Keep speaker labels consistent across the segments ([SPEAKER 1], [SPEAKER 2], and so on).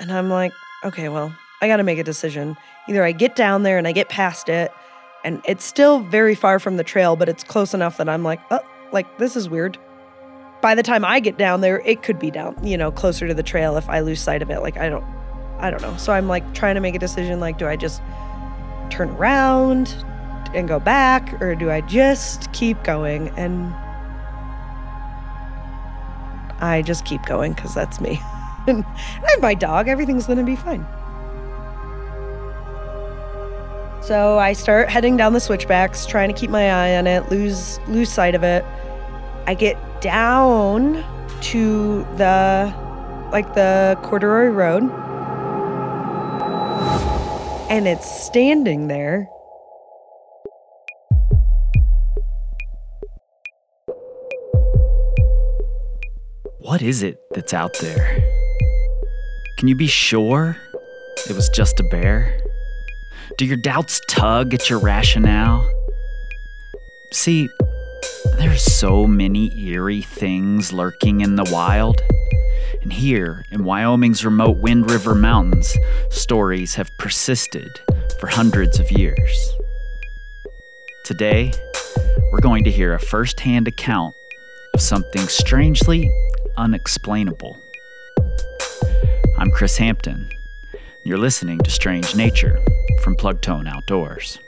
[SPEAKER 1] And I'm like, okay, well, I got to make a decision. Either I get down there and I get past it, and it's still very far from the trail, but it's close enough that I'm like, oh, like this is weird. By the time I get down there, it could be down, you know, closer to the trail if I lose sight of it. Like I don't I don't know. So I'm like trying to make a decision like do I just turn around and go back or do I just keep going and I just keep going cuz that's me. and I have my dog, everything's going to be fine. So I start heading down the switchbacks, trying to keep my eye on it, lose lose sight of it. I get down to the like the corduroy road. And it's standing there.
[SPEAKER 2] What is it that's out there? Can you be sure it was just a bear? Do your doubts tug at your rationale? See, there's so many eerie things lurking in the wild. And here, in Wyoming's remote Wind River Mountains, stories have persisted for hundreds of years. Today, we're going to hear a first hand account of something strangely unexplainable. I'm Chris Hampton. You're listening to Strange Nature from Plugtone Outdoors.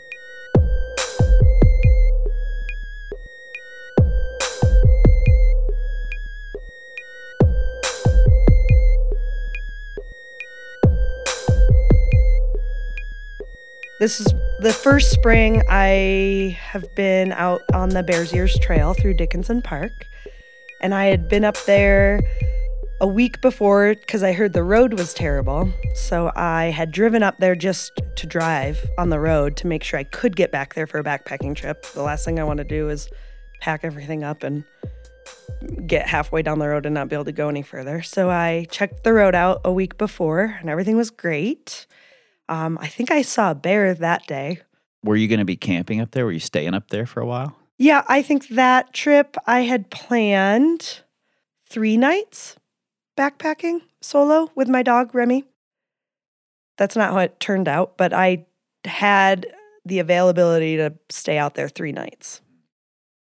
[SPEAKER 1] This is the first spring I have been out on the Bears Ears Trail through Dickinson Park. And I had been up there a week before because I heard the road was terrible. So I had driven up there just to drive on the road to make sure I could get back there for a backpacking trip. The last thing I want to do is pack everything up and get halfway down the road and not be able to go any further. So I checked the road out a week before and everything was great. Um, I think I saw a bear that day.
[SPEAKER 2] Were you going to be camping up there? Were you staying up there for a while?
[SPEAKER 1] Yeah, I think that trip I had planned three nights backpacking solo with my dog, Remy. That's not how it turned out, but I had the availability to stay out there three nights.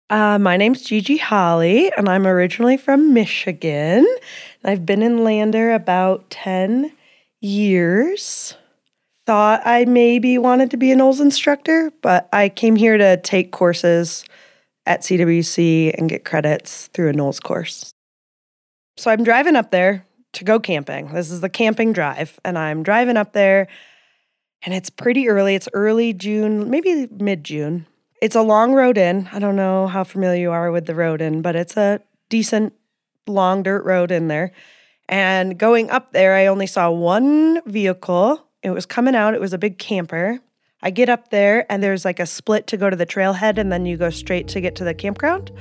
[SPEAKER 1] Uh, my name's Gigi Holley, and I'm originally from Michigan. I've been in Lander about 10 years. Thought I maybe wanted to be an NOLS instructor, but I came here to take courses at CWC and get credits through a NOLS course. So I'm driving up there to go camping. This is the camping drive, and I'm driving up there, and it's pretty early. It's early June, maybe mid June. It's a long road in. I don't know how familiar you are with the road in, but it's a decent long dirt road in there. And going up there, I only saw one vehicle. It was coming out, it was a big camper. I get up there, and there's like a split to go to the trailhead, and then you go straight to get to the campground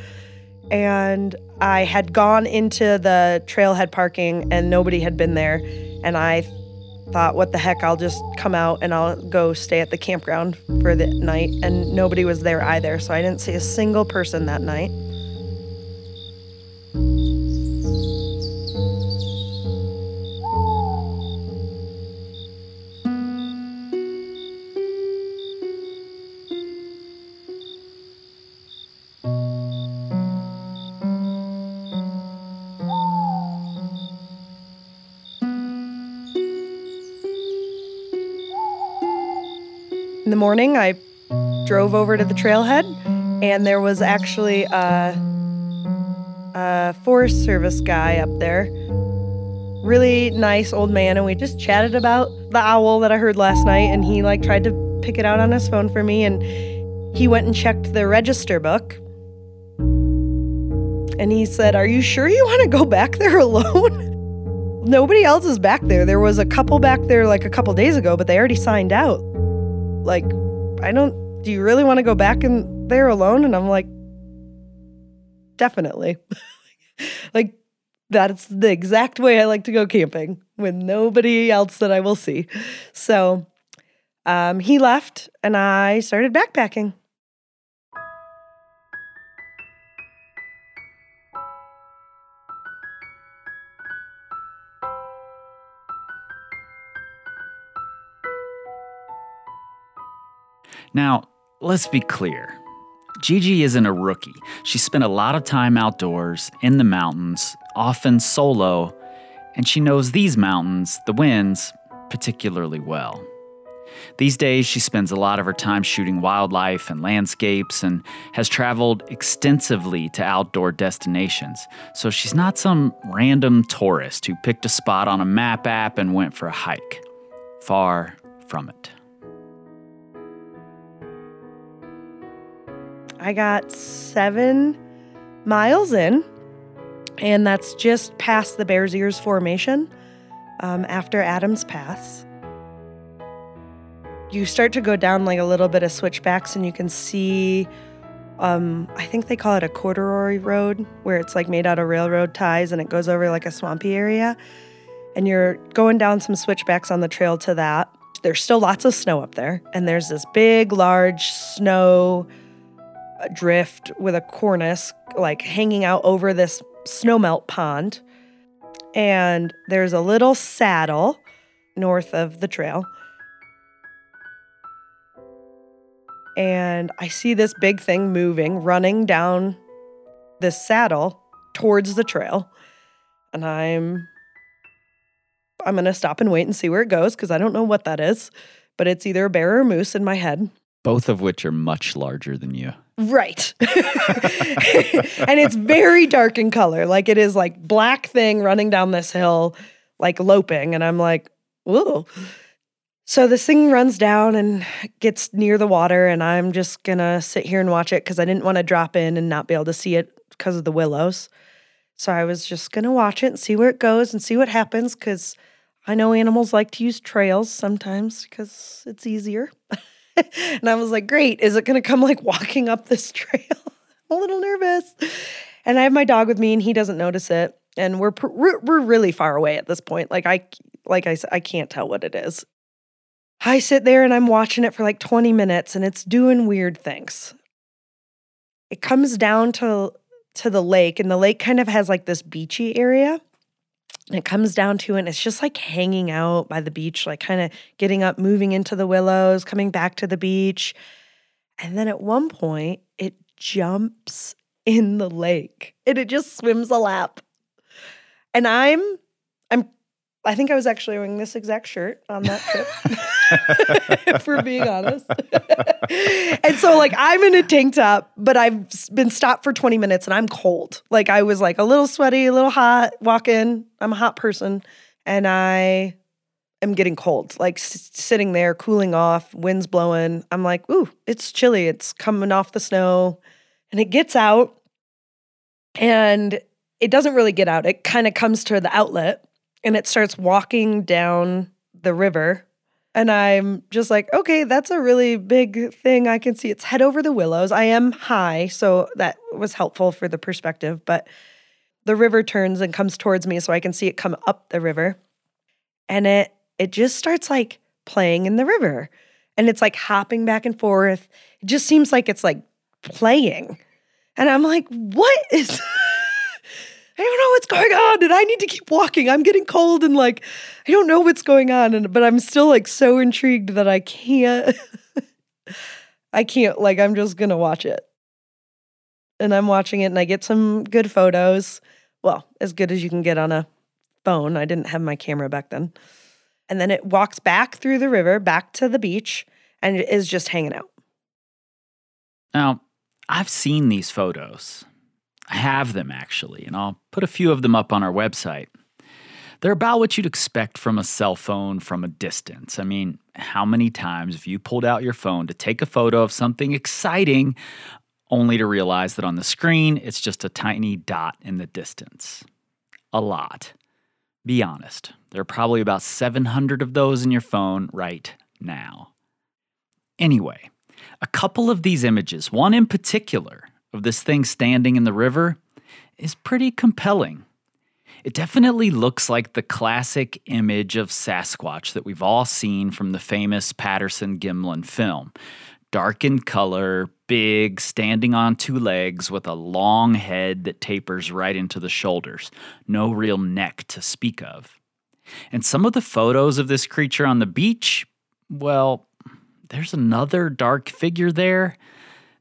[SPEAKER 1] and I had gone into the trailhead parking and nobody had been there. And I thought, what the heck, I'll just come out and I'll go stay at the campground for the night. And nobody was there either. So I didn't see a single person that night. Morning, I drove over to the trailhead, and there was actually a, a Forest Service guy up there. Really nice old man, and we just chatted about the owl that I heard last night, and he like tried to pick it out on his phone for me, and he went and checked the register book. And he said, Are you sure you want to go back there alone? Nobody else is back there. There was a couple back there like a couple days ago, but they already signed out like, I don't, do you really want to go back in there alone? And I'm like, definitely. like, that's the exact way I like to go camping with nobody else that I will see. So um, he left and I started backpacking.
[SPEAKER 2] Now, let's be clear. Gigi isn't a rookie. She spent a lot of time outdoors, in the mountains, often solo, and she knows these mountains, the winds, particularly well. These days, she spends a lot of her time shooting wildlife and landscapes and has traveled extensively to outdoor destinations. So she's not some random tourist who picked a spot on a map app and went for a hike. Far from it.
[SPEAKER 1] I got seven miles in, and that's just past the Bears Ears Formation um, after Adams Pass. You start to go down like a little bit of switchbacks, and you can see, um, I think they call it a corduroy road, where it's like made out of railroad ties and it goes over like a swampy area. And you're going down some switchbacks on the trail to that. There's still lots of snow up there, and there's this big, large snow drift with a cornice like hanging out over this snowmelt pond. And there's a little saddle north of the trail. And I see this big thing moving, running down this saddle towards the trail. And I'm I'm going to stop and wait and see where it goes because I don't know what that is, but it's either a bear or a moose in my head.
[SPEAKER 2] Both of which are much larger than you.
[SPEAKER 1] Right. and it's very dark in color. Like it is like black thing running down this hill, like loping. And I'm like, whoa. So this thing runs down and gets near the water, and I'm just gonna sit here and watch it because I didn't want to drop in and not be able to see it because of the willows. So I was just gonna watch it and see where it goes and see what happens because I know animals like to use trails sometimes because it's easier. and I was like, great. Is it going to come like walking up this trail? I'm a little nervous. And I have my dog with me and he doesn't notice it. And we're, we're, really far away at this point. Like I, like I I can't tell what it is. I sit there and I'm watching it for like 20 minutes and it's doing weird things. It comes down to to the lake and the lake kind of has like this beachy area it comes down to it and it's just like hanging out by the beach like kind of getting up moving into the willows coming back to the beach. And then at one point it jumps in the lake and it just swims a lap. And i'm i'm i think i was actually wearing this exact shirt on that trip if we're being honest. And so like i'm in a tank top but i've been stopped for 20 minutes and i'm cold. Like i was like a little sweaty a little hot walking i'm a hot person and i am getting cold. Like s- sitting there cooling off winds blowing. I'm like ooh it's chilly. It's coming off the snow. And it gets out and it doesn't really get out. It kind of comes to the outlet and it starts walking down the river and I'm just like, okay, that's a really big thing. I can see its head over the willows. I am high, so that was helpful for the perspective. But the river turns and comes towards me, so I can see it come up the river. And it it just starts like playing in the river. And it's like hopping back and forth. It just seems like it's like playing. And I'm like, what is I don't know what's going on and I need to keep walking. I'm getting cold and like I don't know what's going on and but I'm still like so intrigued that I can't I can't like I'm just going to watch it. And I'm watching it and I get some good photos. Well, as good as you can get on a phone. I didn't have my camera back then. And then it walks back through the river back to the beach and it is just hanging out.
[SPEAKER 2] Now, I've seen these photos. Have them actually, and I'll put a few of them up on our website. They're about what you'd expect from a cell phone from a distance. I mean, how many times have you pulled out your phone to take a photo of something exciting only to realize that on the screen it's just a tiny dot in the distance? A lot. Be honest, there are probably about 700 of those in your phone right now. Anyway, a couple of these images, one in particular, of this thing standing in the river is pretty compelling. It definitely looks like the classic image of Sasquatch that we've all seen from the famous Patterson Gimlin film. Dark in color, big, standing on two legs with a long head that tapers right into the shoulders. No real neck to speak of. And some of the photos of this creature on the beach, well, there's another dark figure there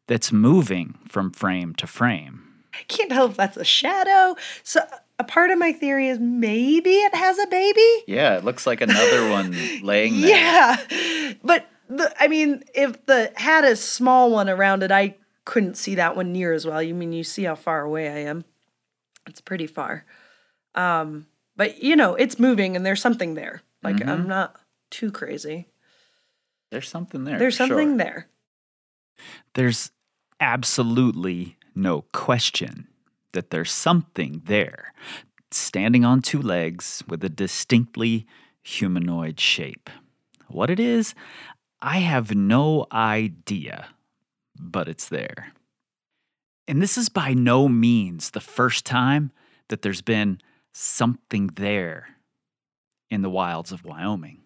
[SPEAKER 2] that's moving from frame to frame.
[SPEAKER 1] I can't tell if that's a shadow. So a part of my theory is maybe it has a baby.
[SPEAKER 2] Yeah, it looks like another one laying there.
[SPEAKER 1] Yeah. But the, I mean, if the had a small one around it, I couldn't see that one near as well. You mean you see how far away I am? It's pretty far. Um, but you know, it's moving and there's something there. Like
[SPEAKER 2] Mm-hmm.
[SPEAKER 1] I'm not too crazy.
[SPEAKER 2] There's something there.
[SPEAKER 1] There's something
[SPEAKER 2] sure.
[SPEAKER 1] there.
[SPEAKER 2] There's absolutely no question that there's something there, standing on two legs with a distinctly humanoid shape. What it is, I have no idea, but it's there. And this is by no means the first time that there's been something there in the wilds of Wyoming.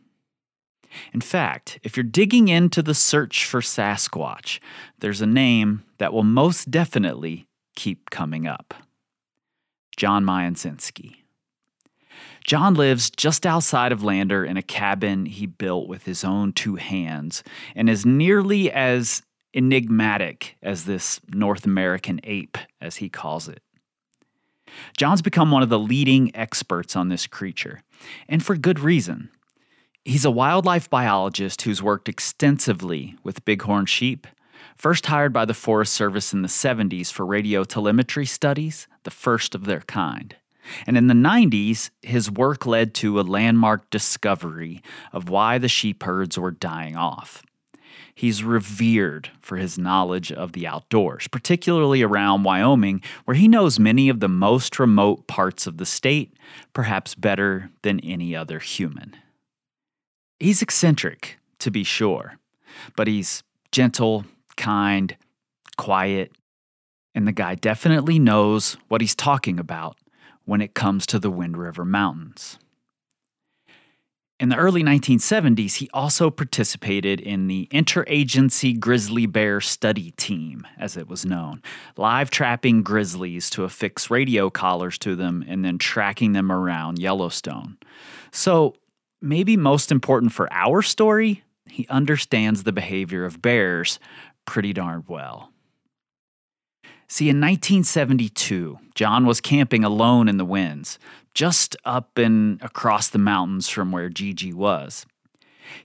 [SPEAKER 2] In fact, if you're digging into the search for Sasquatch, there's a name that will most definitely keep coming up John Mionczynski. John lives just outside of Lander in a cabin he built with his own two hands and is nearly as enigmatic as this North American ape, as he calls it. John's become one of the leading experts on this creature, and for good reason. He's a wildlife biologist who's worked extensively with bighorn sheep, first hired by the Forest Service in the 70s for radio telemetry studies, the first of their kind. And in the 90s, his work led to a landmark discovery of why the sheep herds were dying off. He's revered for his knowledge of the outdoors, particularly around Wyoming, where he knows many of the most remote parts of the state, perhaps better than any other human. He's eccentric, to be sure, but he's gentle, kind, quiet, and the guy definitely knows what he's talking about when it comes to the Wind River Mountains. In the early 1970s, he also participated in the Interagency Grizzly Bear Study Team, as it was known, live trapping grizzlies to affix radio collars to them and then tracking them around Yellowstone. So, maybe most important for our story, he understands the behavior of bears pretty darn well. See, in 1972, John was camping alone in the winds, just up and across the mountains from where Gigi was.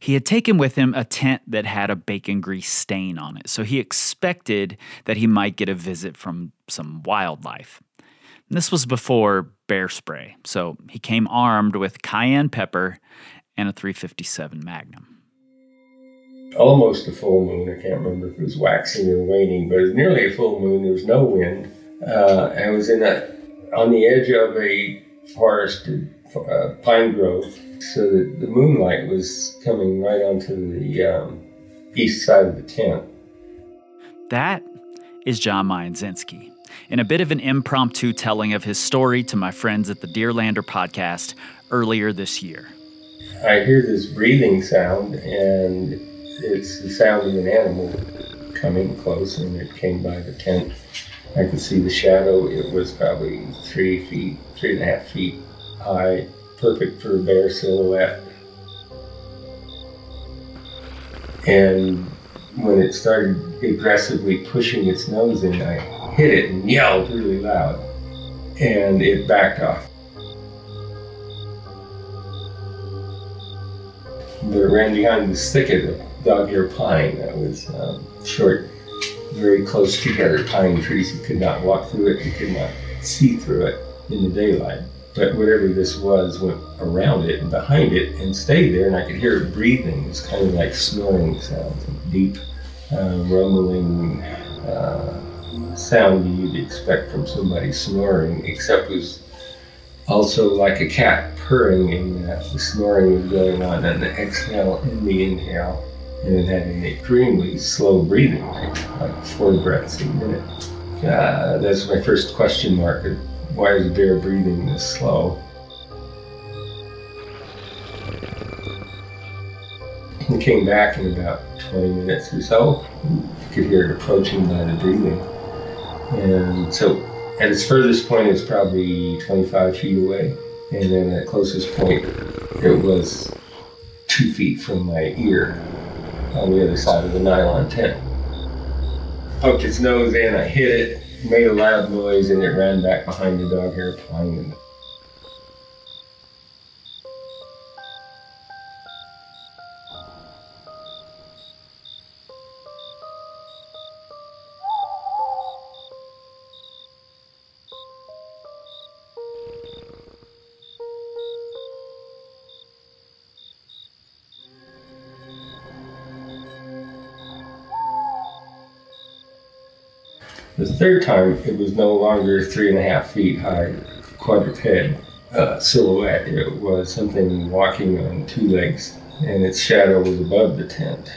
[SPEAKER 2] He had taken with him a tent that had a bacon grease stain on it, so he expected that he might get a visit from some wildlife. This was before bear spray, so he came armed with cayenne pepper and a 357 Magnum.
[SPEAKER 3] almost a full moon. I can't remember if it was waxing or waning, but it was nearly a full moon. There was no wind. Uh, I was in a, on the edge of a forested uh, pine grove, so that the moonlight was coming right onto the um, east side of the tent.
[SPEAKER 2] That is John Mionczynski. In a bit of an impromptu telling of his story to my friends at the Deerlander podcast earlier this year.
[SPEAKER 3] I hear this breathing sound, and it's the sound of an animal coming close, and it came by the tent. I could see the shadow. It was probably three feet, three and a half feet high, perfect for a bear silhouette. And when it started aggressively pushing its nose in, I hit it and yelled really loud, and it backed off. But it ran behind this thicket of dog hair pine that was um, short, very close together pine trees. You could not walk through it, you could not see through it in the daylight. But whatever this was went around it and behind it and stayed there, and I could hear it breathing. It was kind of like snoring sounds, deep, uh, rumbling uh, sound you'd expect from somebody snoring, except it was also like a cat purring in that the snoring was going on on the exhale and the inhale, and it had an extremely slow breathing rate, like four breaths a minute. Uh, that's my first question mark. Why is a bear breathing this slow? It came back in about 20 minutes or so. You could hear it approaching by the breathing. And so at its furthest point, it's probably 25 feet away. And then at closest point, it was two feet from my ear. on the other side of the nylon tent. Poked its nose in, I hit it, made a loud noise, and it ran back behind the dog hair pine. Third time, it was no longer three and a half feet high, quadruped uh, silhouette. It was something walking on two legs, and its shadow was above the tent.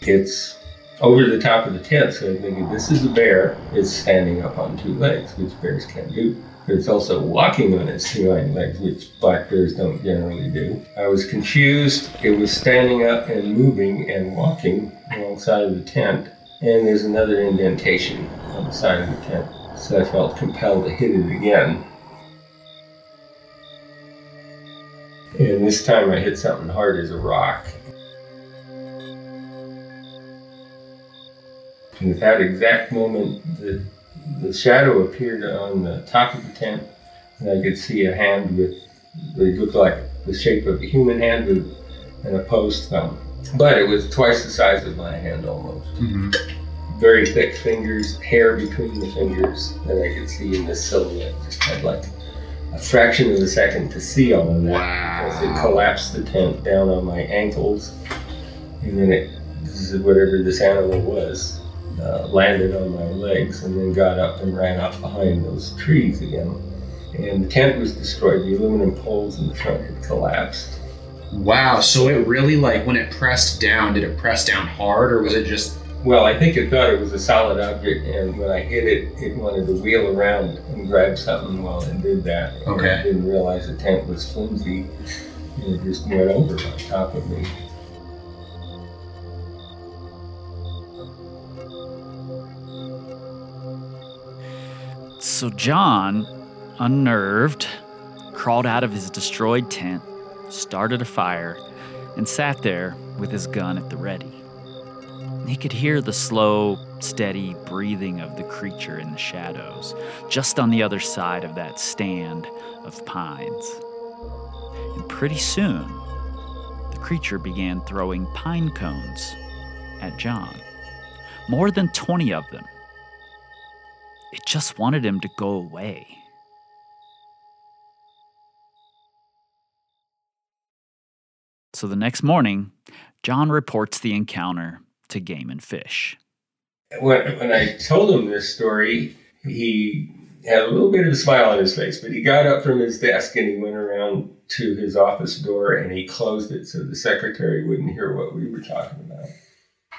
[SPEAKER 3] It's over the top of the tent, so I'm thinking this is a bear. It's standing up on two legs, which bears can do it's also walking on its two hind legs, which black bears don't generally do. I was confused. It was standing up and moving and walking alongside of the tent, and there's another indentation on the side of the tent. So I felt compelled to hit it again. And this time I hit something hard as a rock. And at that exact moment, the the shadow appeared on the top of the tent, and I could see a hand with it looked like the shape of a human hand with an opposed thumb, but it was twice the size of my hand almost. Mm-hmm. Very thick fingers, hair between the fingers that I could see in this silhouette. Just had like a fraction of a second to see all of that
[SPEAKER 2] wow.
[SPEAKER 3] as it collapsed the tent down on my ankles, and then it whatever this animal was uh, landed on my legs and then got up and ran up behind those trees again. And the tent was destroyed. The aluminum poles in the front had collapsed.
[SPEAKER 4] Wow. So it really, like, when it pressed down, did it press down hard or was it just.
[SPEAKER 3] Well, I think it thought it was a solid object, and when I hit it, it wanted to wheel around and grab something while it did that. And
[SPEAKER 4] okay.
[SPEAKER 3] I didn't realize the tent was flimsy, and it just went over on top of me.
[SPEAKER 2] So John, unnerved, crawled out of his destroyed tent, started a fire, and sat there with his gun at the ready. He could hear the slow, steady breathing of the creature in the shadows, just on the other side of that stand of pines. And pretty soon, the creature began throwing pine cones at John. More than 20 of them it just wanted him to go away. So the next morning, John reports the encounter to Game and Fish.
[SPEAKER 3] When, when I told him this story, he had a little bit of a smile on his face, but he got up from his desk and he went around to his office door and he closed it so the secretary wouldn't hear what we were talking about.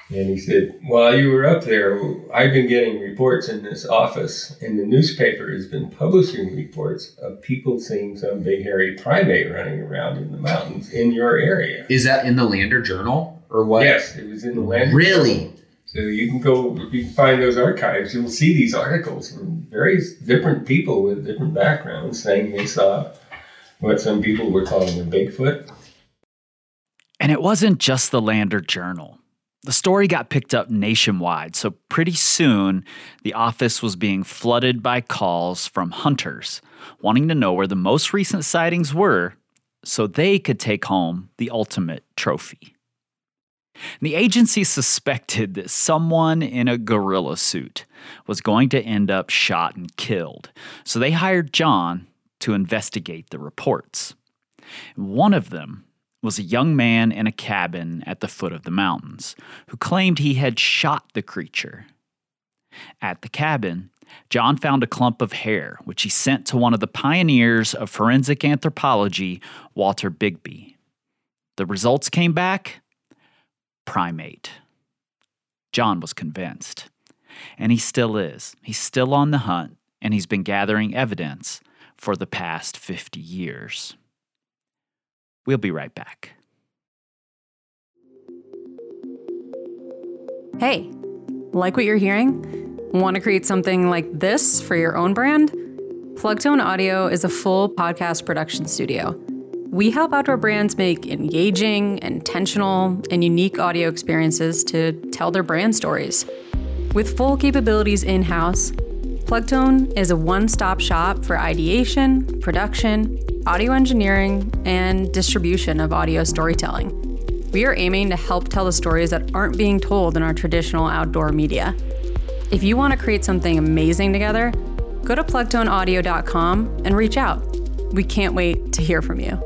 [SPEAKER 3] And he said, While you were up there, I've been getting reports in this office, and the newspaper has been publishing reports of people seeing some big hairy primate running around in the mountains in your area.
[SPEAKER 4] Is that in the Lander Journal or what?
[SPEAKER 3] Yes, it was in the Lander
[SPEAKER 4] Really?
[SPEAKER 3] Journal. So you can go, if you can find those archives, you'll see these articles from various different people with different backgrounds saying they saw what some people were calling a Bigfoot.
[SPEAKER 2] And it wasn't just the Lander Journal. The story got picked up nationwide, so pretty soon the office was being flooded by calls from hunters wanting to know where the most recent sightings were so they could take home the ultimate trophy. The agency suspected that someone in a gorilla suit was going to end up shot and killed, so they hired John to investigate the reports. One of them was a young man in a cabin at the foot of the mountains who claimed he had shot the creature. At the cabin, John found a clump of hair, which he sent to one of the pioneers of forensic anthropology, Walter Birkby. The results came back primate. John was convinced. And he still is. He's still on the hunt, and he's been gathering evidence for the past 50 years. We'll be right back.
[SPEAKER 5] Hey, like what you're hearing? Want to create something like this for your own brand? Plugtone Audio is a full podcast production studio. We help outdoor brands make engaging, intentional, and unique audio experiences to tell their brand stories. With full capabilities in house, Plugtone is a one stop shop for ideation, production, audio engineering, and distribution of audio storytelling. We are aiming to help tell the stories that aren't being told in our traditional outdoor media. If you want to create something amazing together, go to plugtoneaudio.com and reach out. We can't wait to hear from you.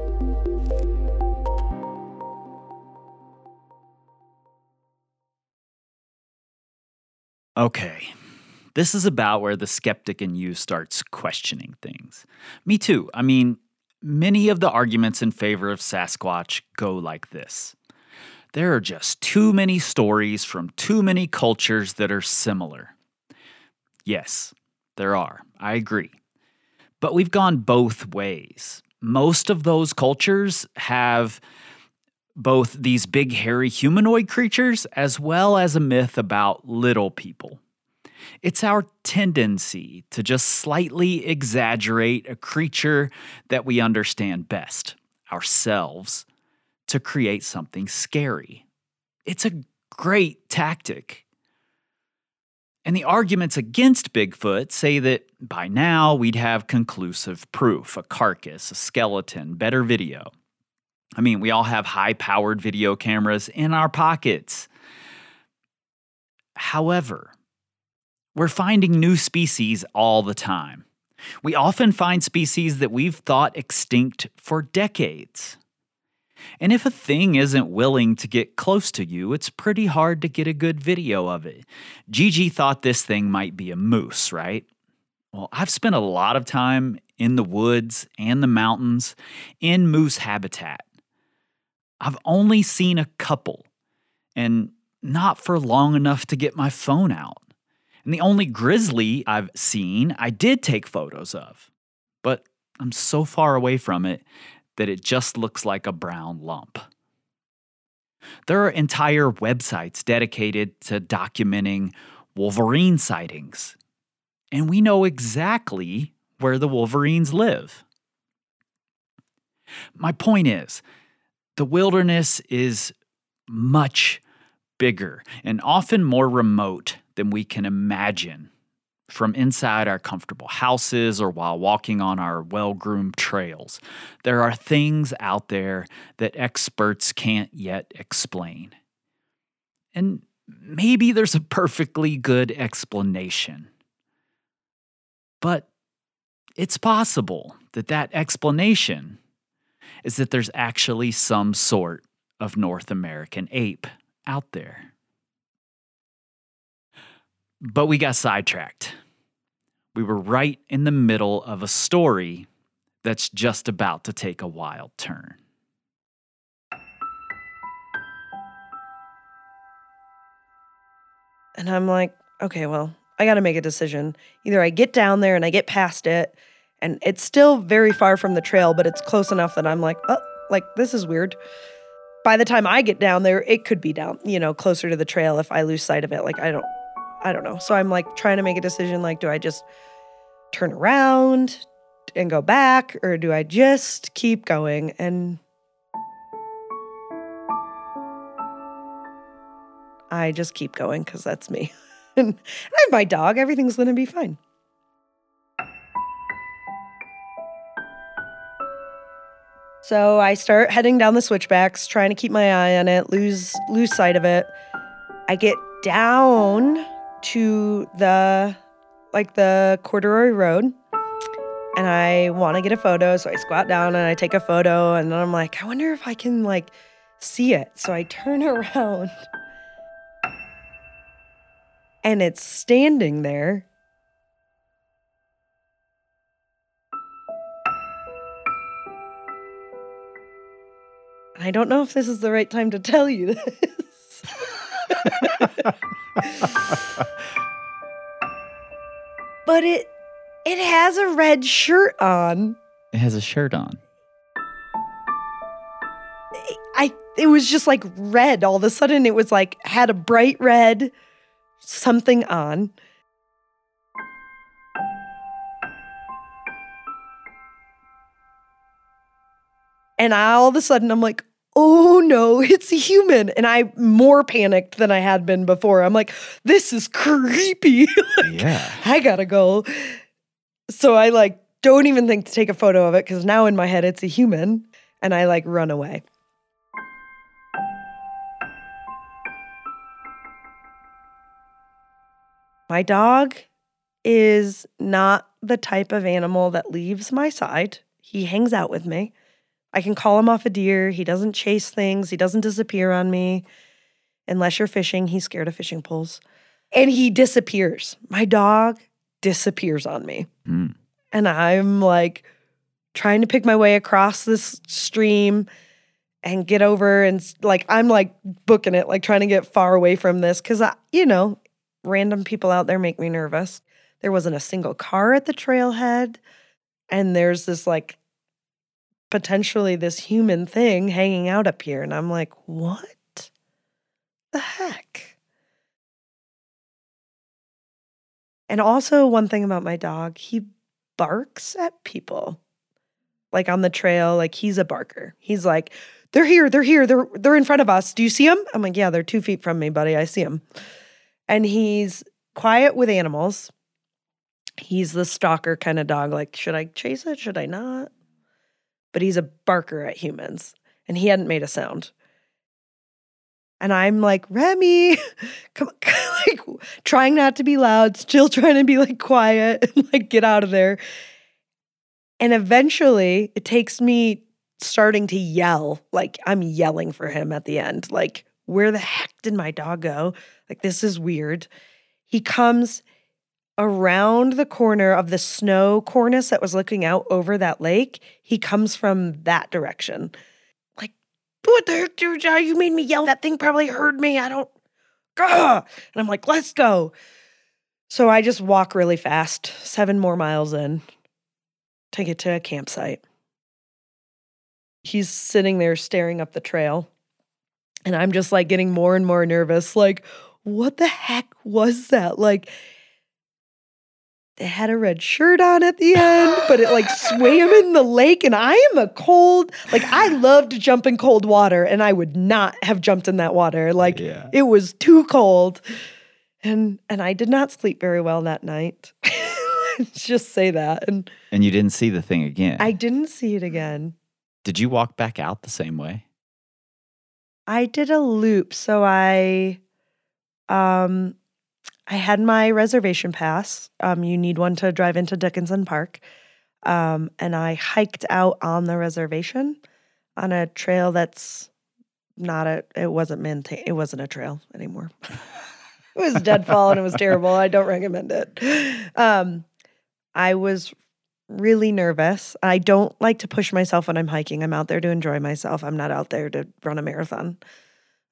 [SPEAKER 2] Okay. This is about where the skeptic in you starts questioning things. Me too. I mean, many of the arguments in favor of Sasquatch go like this there are just too many stories from too many cultures that are similar. Yes, there are. I agree. But we've gone both ways. Most of those cultures have both these big, hairy humanoid creatures as well as a myth about little people. It's our tendency to just slightly exaggerate a creature that we understand best, ourselves, to create something scary. It's a great tactic. And the arguments against Bigfoot say that by now we'd have conclusive proof a carcass, a skeleton, better video. I mean, we all have high powered video cameras in our pockets. However, we're finding new species all the time. We often find species that we've thought extinct for decades. And if a thing isn't willing to get close to you, it's pretty hard to get a good video of it. Gigi thought this thing might be a moose, right? Well, I've spent a lot of time in the woods and the mountains in moose habitat. I've only seen a couple, and not for long enough to get my phone out. And the only grizzly I've seen, I did take photos of. But I'm so far away from it that it just looks like a brown lump. There are entire websites dedicated to documenting wolverine sightings, and we know exactly where the wolverines live. My point is, the wilderness is much bigger and often more remote than we can imagine from inside our comfortable houses or while walking on our well groomed trails. There are things out there that experts can't yet explain. And maybe there's a perfectly good explanation. But it's possible that that explanation is that there's actually some sort of North American ape out there. But we got sidetracked. We were right in the middle of a story that's just about to take a wild turn.
[SPEAKER 1] And I'm like, okay, well, I got to make a decision. Either I get down there and I get past it, and it's still very far from the trail, but it's close enough that I'm like, oh, like this is weird. By the time I get down there, it could be down, you know, closer to the trail if I lose sight of it. Like, I don't, I don't know. So I'm like trying to make a decision like, do I just turn around and go back, or do I just keep going? And I just keep going because that's me. and I have my dog. Everything's going to be fine. So I start heading down the switchbacks, trying to keep my eye on it, lose lose sight of it. I get down to the like the corduroy road and I want to get a photo. So I squat down and I take a photo and then I'm like, I wonder if I can like see it. So I turn around and it's standing there. I don't know if this is the right time to tell you this. but it it has a red shirt on.
[SPEAKER 2] It has a shirt on.
[SPEAKER 1] I it was just like red all of a sudden it was like had a bright red something on. And all of a sudden I'm like, oh no, it's a human. And I'm more panicked than I had been before. I'm like, this is creepy.
[SPEAKER 2] Yeah.
[SPEAKER 1] I gotta go. So I like don't even think to take a photo of it because now in my head it's a human and I like run away. My dog is not the type of animal that leaves my side. He hangs out with me. I can call him off a deer. He doesn't chase things. He doesn't disappear on me. Unless you're fishing, he's scared of fishing poles. And he disappears. My dog disappears on me.
[SPEAKER 2] Mm.
[SPEAKER 1] And I'm like trying to pick my way across this stream and get over and like I'm like booking it, like trying to get far away from this cuz I, you know, random people out there make me nervous. There wasn't a single car at the trailhead and there's this like potentially this human thing hanging out up here and I'm like, "What the heck?" And also one thing about my dog, he barks at people. Like on the trail, like he's a barker. He's like, "They're here, they're here, they're they're in front of us. Do you see them?" I'm like, "Yeah, they're 2 feet from me, buddy. I see them." And he's quiet with animals. He's the stalker kind of dog. Like, should I chase it? Should I not? But he's a barker at humans, and he hadn't made a sound. And I'm like, Remy, come like trying not to be loud, still trying to be like quiet and like get out of there. And eventually it takes me starting to yell, like I'm yelling for him at the end. Like, where the heck did my dog go? Like, this is weird. He comes around the corner of the snow cornice that was looking out over that lake. He comes from that direction. Like, what the heck, dude? Ah, you made me yell. That thing probably heard me. I don't. Gah! And I'm like, let's go. So I just walk really fast, seven more miles in to get to a campsite. He's sitting there staring up the trail. And I'm just like getting more and more nervous. Like, what the heck was that? Like, it had a red shirt on at the end, but it like swam in the lake. And I am a cold, like, I love to jump in cold water, and I would not have jumped in that water. Like,
[SPEAKER 2] Yeah.
[SPEAKER 1] it was too cold. And and I did not sleep very well that night. Just say that. And
[SPEAKER 2] And you didn't see the thing again.
[SPEAKER 1] I didn't see it again.
[SPEAKER 2] Did you walk back out the same way?
[SPEAKER 1] I did a loop. So I um I had my reservation pass. Um you need one to drive into Dickinson Park. Um and I hiked out on the reservation on a trail that's not a it wasn't maintained it wasn't a trail anymore. it was deadfall and it was terrible. I don't recommend it. Um I was really nervous. I don't like to push myself when I'm hiking. I'm out there to enjoy myself. I'm not out there to run a marathon.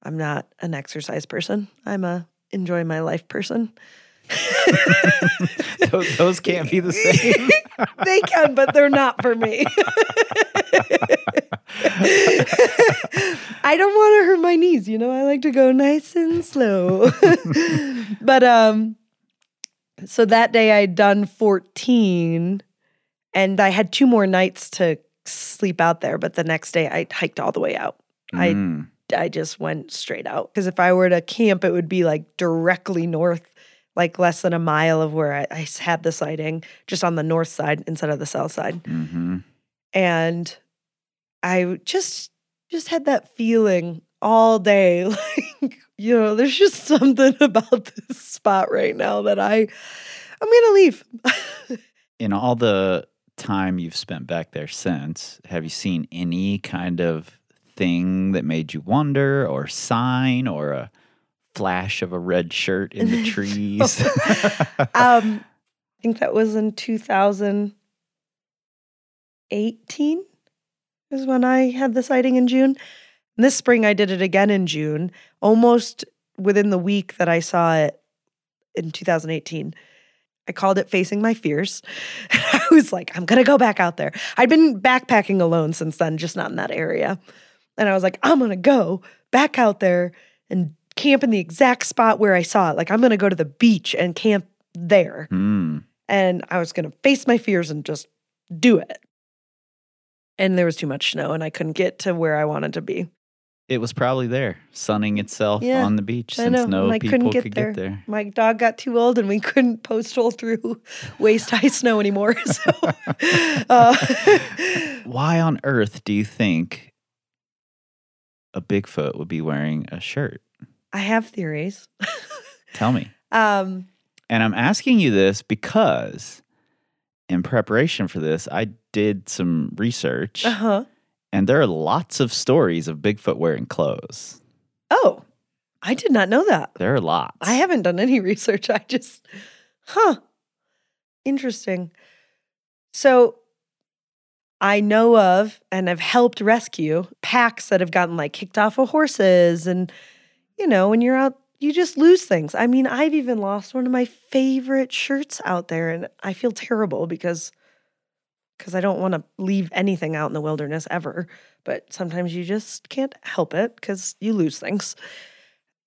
[SPEAKER 1] I'm not an exercise person. I'm a enjoy my life person.
[SPEAKER 2] those, those can't be the same.
[SPEAKER 1] they can, but they're not for me. I don't want to hurt my knees, you know. I like to go nice and slow. but um so that day I'd done 14 and I had two more nights to sleep out there, but the next day I hiked all the way out.
[SPEAKER 2] Mm.
[SPEAKER 1] I just went straight out because if I were to camp, it would be like directly north, like less than a mile of where I had the sighting, just on the north side instead of the south side.
[SPEAKER 2] hmm
[SPEAKER 1] And I just just had that feeling all day, like you know, there's just something about this spot right now that I I'm gonna leave.
[SPEAKER 2] In all the time you've spent back there since, have you seen any kind of thing that made you wonder or sign or a flash of a red shirt in the trees?
[SPEAKER 1] um, I think that was in 2018 is when I had the sighting in June. And this spring I did it again in June, almost within the week that I saw it in 2018. I called it Facing My Fears. I was like, I'm going to go back out there. I'd been backpacking alone since then, just not in that area. And I was like, I'm going to go back out there and camp in the exact spot where I saw it. Like, I'm going to go to the beach and camp there.
[SPEAKER 2] Hmm.
[SPEAKER 1] And I was going to face my fears and just do it. and there was too much snow and I couldn't get to where I wanted to be.
[SPEAKER 2] It was probably there, sunning itself
[SPEAKER 1] Yeah,
[SPEAKER 2] on the beach since no
[SPEAKER 1] I
[SPEAKER 2] people
[SPEAKER 1] get
[SPEAKER 2] could
[SPEAKER 1] there.
[SPEAKER 2] get there.
[SPEAKER 1] My dog got too old and we couldn't post hole through waist high snow anymore. So, uh,
[SPEAKER 2] Why on earth do you think a Bigfoot would be wearing a shirt?
[SPEAKER 1] I have theories.
[SPEAKER 2] Tell me.
[SPEAKER 1] Um,
[SPEAKER 2] And I'm asking you this because in preparation for this, I did some research
[SPEAKER 1] uh huh.
[SPEAKER 2] and there are lots of stories of Bigfoot wearing clothes.
[SPEAKER 1] Oh, I did not know that.
[SPEAKER 2] There are lots.
[SPEAKER 1] I haven't done any research. I just, huh. Interesting. So I know of and have helped rescue packs that have gotten like kicked off of horses. And, you know, when you're out, you just lose things. I mean, I've even lost one of my favorite shirts out there and I feel terrible because because I don't want to leave anything out in the wilderness ever. But sometimes you just can't help it because you lose things.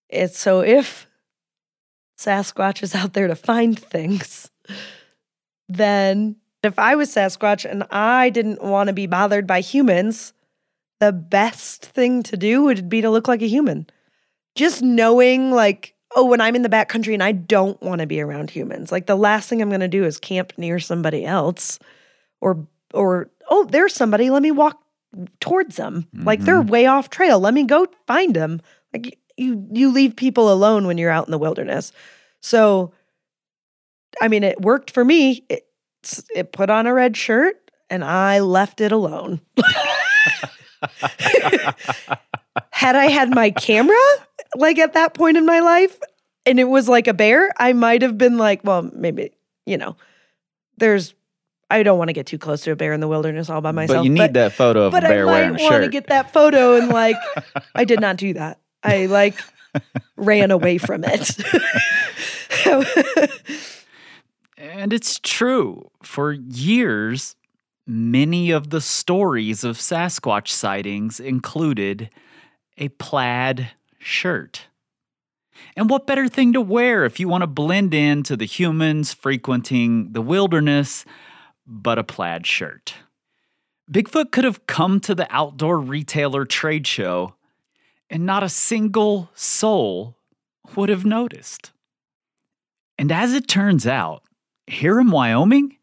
[SPEAKER 1] It's so if Sasquatch is out there to find things, then if I was Sasquatch and I didn't want to be bothered by humans, the best thing to do would be to look like a human. Just knowing, like, oh, when I'm in the backcountry and I don't want to be around humans, like the last thing I'm going to do is camp near somebody else, or or oh, there's somebody. Let me walk towards them. Like they're mm-hmm. way off trail. Let me go find them. Like you you leave people alone when you're out in the wilderness. So I mean it worked for me. It, it put on a red shirt and I left it alone. had I had my camera like at that point in my life and it was like a bear, I might have been like, well, maybe, you know, there's I don't want to get too close to a bear in the wilderness all by myself.
[SPEAKER 2] but you need that photo of a
[SPEAKER 1] but
[SPEAKER 2] bear
[SPEAKER 1] I
[SPEAKER 2] wearing
[SPEAKER 1] might
[SPEAKER 2] a
[SPEAKER 1] want to get that photo and like I did not do that. I like ran away from it.
[SPEAKER 2] And it's true. For years, many of the stories of Sasquatch sightings included a plaid shirt. And what better thing to wear if you want to blend into the humans frequenting the wilderness but a plaid shirt? Bigfoot could have come to the outdoor retailer trade show and not a single soul would have noticed. And as it turns out, here in Wyoming,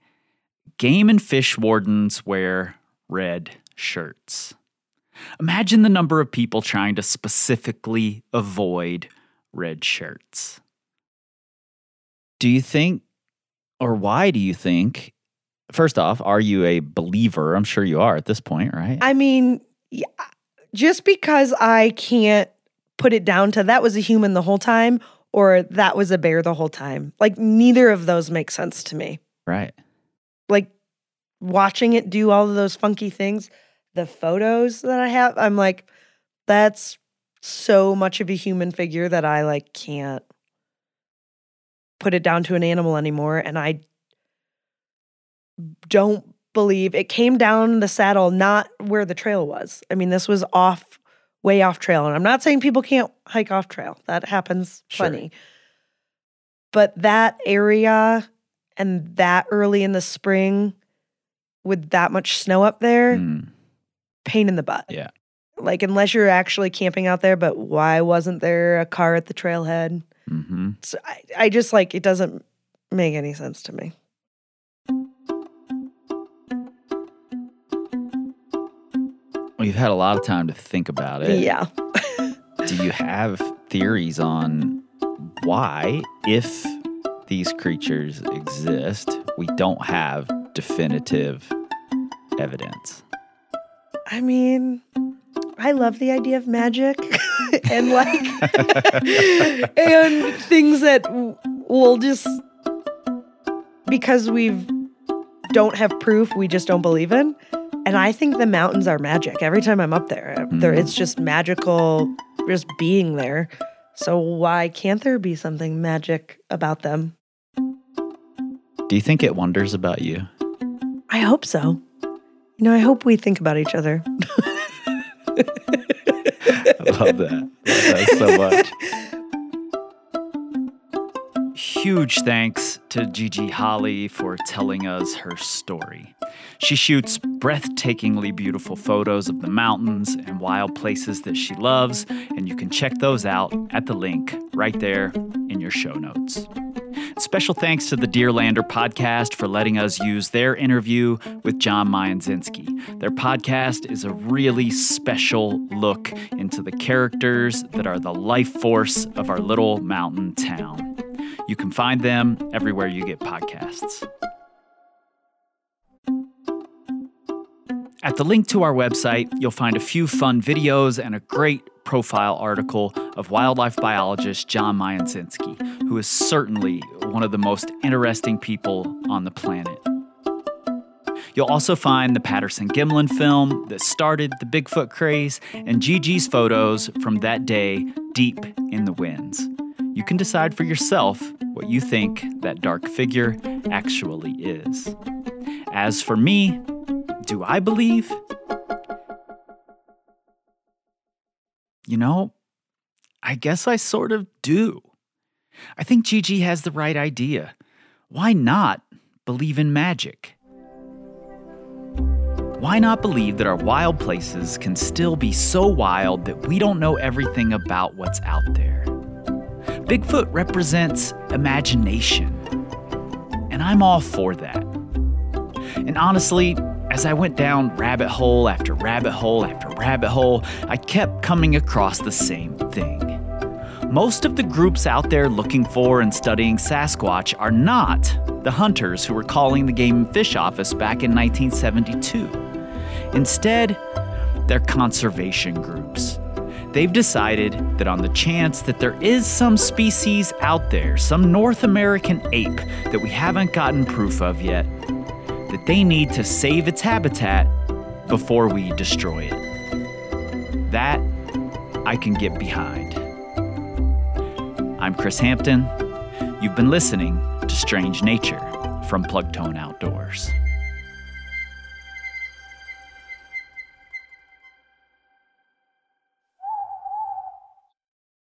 [SPEAKER 2] game and fish wardens wear red shirts. Imagine the number of people trying to specifically avoid red shirts. Do you think, or why do you think, first off, are you a believer? I'm sure you are at this point, right?
[SPEAKER 1] I mean, yeah, just because I can't put it down to that was a human the whole time or that was a bear the whole time. Like neither of those make sense to me.
[SPEAKER 2] right.
[SPEAKER 1] Like watching it do all of those funky things, the photos that I have, I'm like that's so much of a human figure that I like can't put it down to an animal anymore and I don't believe it came down the saddle not where the trail was. I mean, this was off way off trail and I'm not saying people can't hike off trail. That happens
[SPEAKER 2] Sure.
[SPEAKER 1] But that area and that early in the spring with that much snow up there,
[SPEAKER 2] Mm,
[SPEAKER 1] pain in the butt.
[SPEAKER 2] Yeah.
[SPEAKER 1] Like unless you're actually camping out there, but why wasn't there a car at the trailhead?
[SPEAKER 2] mhm.
[SPEAKER 1] So I, I just like it doesn't make any sense to me.
[SPEAKER 2] You've had a lot of time to think about it.
[SPEAKER 1] Yeah.
[SPEAKER 2] Do you have theories on why, if these creatures exist, we don't have definitive evidence?
[SPEAKER 1] I mean, I love the idea of magic and like and things that will just because we've don't have proof, we just don't believe in. And I think the mountains are magic. Every time I'm up there, there it's just magical just being there. So why can't there be something magic about them?
[SPEAKER 2] Do you think it wonders about you?
[SPEAKER 1] I hope so. You know, I hope we think about each other.
[SPEAKER 2] I love that. Love that so much. huge thanks to Gigi Holley for telling us her story. She shoots breathtakingly beautiful photos of the mountains and wild places that she loves, and you can check those out at the link right there in your show notes. Special thanks to the Deerlander podcast for letting us use their interview with John Mionczynski. Their podcast is a really special look into the characters that are the life force of our little mountain town. You can find them everywhere you get podcasts. At the link to our website, you'll find a few fun videos and a great profile article of wildlife biologist John Mionczynski, who is certainly one of the most interesting people on the planet. You'll also find the Patterson Gimlin film that started the Bigfoot craze and Gigi's photos from that day deep in the winds. You can decide for yourself what you think that dark figure actually is. As for me, do I believe? You know, I guess I sort of do. I think Gigi has the right idea. Why not believe in magic? Why not believe that our wild places can still be so wild that we don't know everything about what's out there? Bigfoot represents imagination, and I'm all for that. And honestly, as I went down rabbit hole after rabbit hole after rabbit hole, I kept coming across the same thing. Most of the groups out there looking for and studying Sasquatch are not the hunters who were calling the Game and Fish Office back in 1972. Instead, they're conservation groups. They've decided that on the chance that there is some species out there, some North American ape that we haven't gotten proof of yet, that they need to save its habitat before we destroy it. That I can get behind. I'm Chris Hampton. You've been listening to Strange Nature from Plugtone Outdoors.